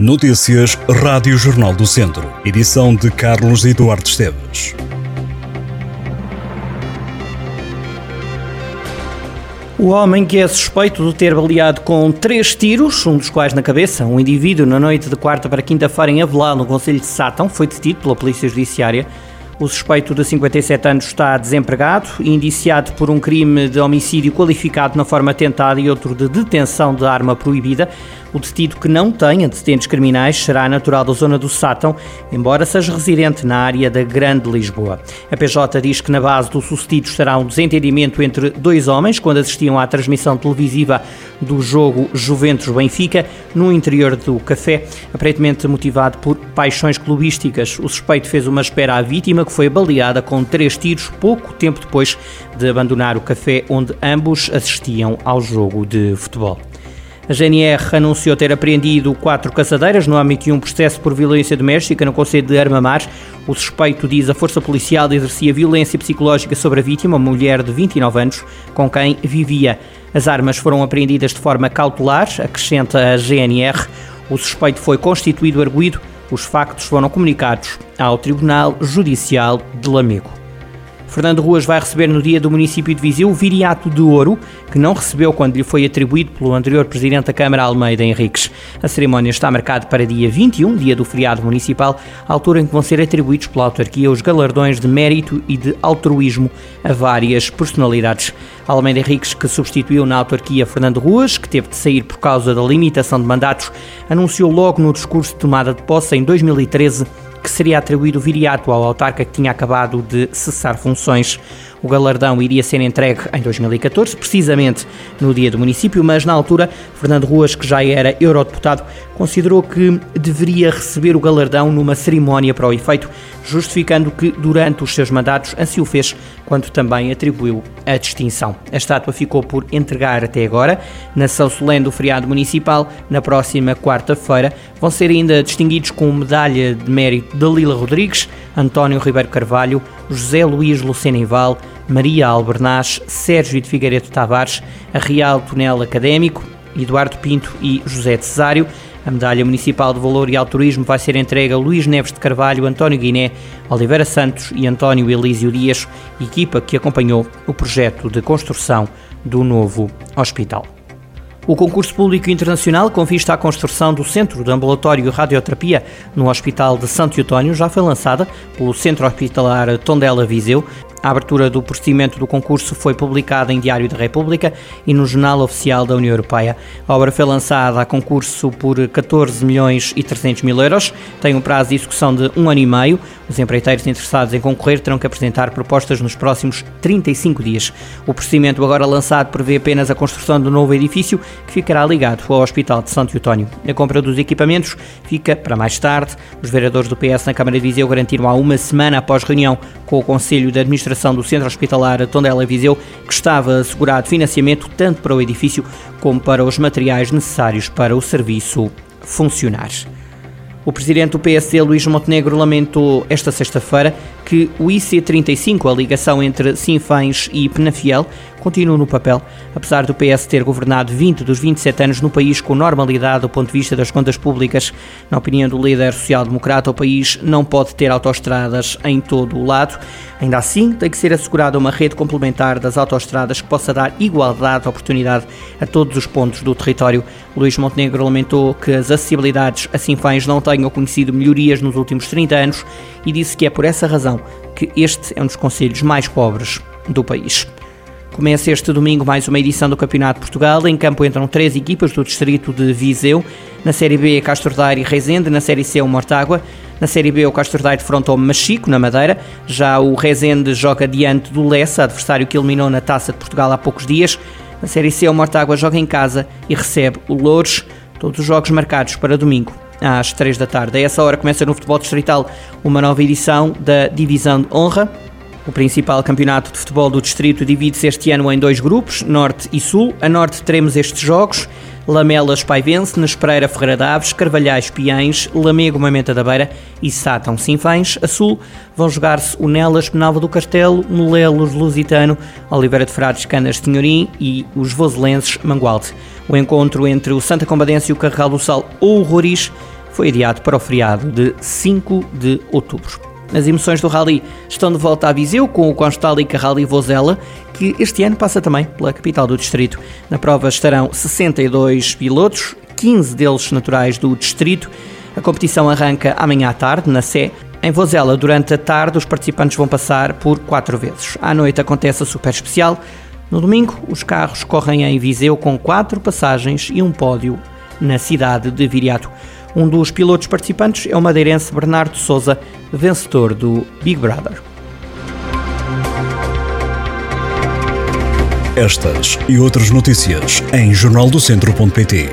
Notícias Rádio Jornal do Centro. Edição de Carlos Eduardo Esteves. O homem que é suspeito de ter baleado com três tiros, um dos quais na cabeça, um indivíduo na noite de quarta para quinta-feira em Avelar, no Conselho de Sátão, foi detido pela Polícia Judiciária. O suspeito de 57 anos está desempregado e indiciado por um crime de homicídio qualificado na forma tentada e outro de detenção de arma proibida. O detido que não tem antecedentes criminais será natural da zona do Sátão, embora seja residente na área da Grande Lisboa. A PJ diz que na base do sucedido estará um desentendimento entre dois homens quando assistiam à transmissão televisiva do jogo Juventus-Benfica no interior do café, aparentemente motivado por paixões clubísticas. O suspeito fez uma espera à vítima que foi baleada com três tiros pouco tempo depois de abandonar o café onde ambos assistiam ao jogo de futebol. A GNR anunciou ter apreendido quatro caçadeiras no âmbito de um processo por violência doméstica no Conselho de Armamar. O suspeito diz a força policial exercia violência psicológica sobre a vítima, uma mulher de 29 anos, com quem vivia. As armas foram apreendidas de forma cautelar, acrescenta a GNR. O suspeito foi constituído arguído. Os factos foram comunicados ao Tribunal Judicial de Lamego. Fernando Ruas vai receber no dia do município de Viseu o Viriato de Ouro, que não recebeu quando lhe foi atribuído pelo anterior Presidente da Câmara, Almeida Henriques. A cerimónia está marcada para dia 21, dia do feriado municipal, altura em que vão ser atribuídos pela autarquia os galardões de mérito e de altruísmo a várias personalidades. Almeida Henriques, que substituiu na autarquia Fernando Ruas, que teve de sair por causa da limitação de mandatos, anunciou logo no discurso de tomada de posse em 2013 que seria atribuído viriato ao autarca que tinha acabado de cessar funções. O galardão iria ser entregue em 2014, precisamente no dia do município, mas na altura, Fernando Ruas, que já era eurodeputado, considerou que deveria receber o galardão numa cerimónia para o efeito, justificando que durante os seus mandatos assim o fez, quando também atribuiu a distinção. A estátua ficou por entregar até agora, na São Solene do feriado municipal, na próxima quarta-feira. Vão ser ainda distinguidos com medalha de mérito Dalila Rodrigues, António Ribeiro Carvalho, José Luís Lucenival, Maria Albernaz, Sérgio de Figueiredo Tavares, a Real Tunel Académico, Eduardo Pinto e José de Cesário. A medalha municipal de valor e altruísmo vai ser entregue a Luís Neves de Carvalho, António Guiné, Oliveira Santos e António Elísio Dias, equipa que acompanhou o projeto de construção do novo hospital. O concurso público internacional com vista à construção do Centro de Ambulatório e Radioterapia no Hospital de Santo Eutónio já foi lançada pelo Centro Hospitalar Tondela Viseu a abertura do procedimento do concurso foi publicada em Diário da República e no Jornal Oficial da União Europeia. A obra foi lançada a concurso por 14 milhões e 300 mil euros, tem um prazo de execução de um ano e meio. Os empreiteiros interessados em concorrer terão que apresentar propostas nos próximos 35 dias. O procedimento agora lançado prevê apenas a construção do novo edifício que ficará ligado ao Hospital de Santo Eutónio. A compra dos equipamentos fica para mais tarde. Os vereadores do PS na Câmara de Viseu garantiram há uma semana após reunião com o Conselho de Administração administração do Centro Hospitalar Tondela Viseu, que estava assegurado financiamento tanto para o edifício como para os materiais necessários para o serviço funcionar. O presidente do PSD, Luís Montenegro, lamentou esta sexta-feira que o IC35, a ligação entre Sinfãs e Penafiel, continua no papel, apesar do PS ter governado 20 dos 27 anos no país com normalidade do ponto de vista das contas públicas. Na opinião do líder social-democrata, o país não pode ter autoestradas em todo o lado. Ainda assim, tem que ser assegurada uma rede complementar das autoestradas que possa dar igualdade de oportunidade a todos os pontos do território. Luís Montenegro lamentou que as acessibilidades a Sinfãs não tenham conhecido melhorias nos últimos 30 anos e disse que é por essa razão que este é um dos conselhos mais pobres do país. Começa este domingo mais uma edição do Campeonato de Portugal. Em campo entram três equipas do distrito de Viseu. Na Série B, Castro Daire e Rezende. Na Série C, o Mortágua. Na Série B, o Castro Daire defrontou Machico, na Madeira. Já o Rezende joga diante do Lessa, adversário que eliminou na Taça de Portugal há poucos dias. Na Série C, o Mortágua joga em casa e recebe o Louros. Todos os jogos marcados para domingo às 3 da tarde. A essa hora começa no futebol distrital uma nova edição da Divisão de Honra. O principal campeonato de futebol do distrito divide-se este ano em dois grupos, Norte e Sul. A Norte teremos estes jogos: Lamelas Paivense, Nespereira Ferreira Daves, Carvalhais Piães, Lamego Mamenta da Beira e Sátão Sinfães. A Sul vão jogar-se o Nelas Penalva do Castelo, Molelos Lusitano, Oliveira de Frades Canas Tinhorim e os Voselenses Mangualde. O encontro entre o Santa Combadense e o Carregal do Sal ou o Roriz foi adiado para o feriado de 5 de outubro. As emoções do Rally estão de volta a Viseu com o Constalica Rally Vozela, que este ano passa também pela capital do distrito. Na prova estarão 62 pilotos, 15 deles naturais do distrito. A competição arranca amanhã à tarde, na Sé. Em Vozela, durante a tarde, os participantes vão passar por quatro vezes. À noite acontece a super especial. No domingo, os carros correm em Viseu com quatro passagens e um pódio na cidade de Viriato. Um dos pilotos participantes é o madeirense Bernardo Souza, vencedor do Big Brother. Estas e outras notícias em jornaldocentro.pt.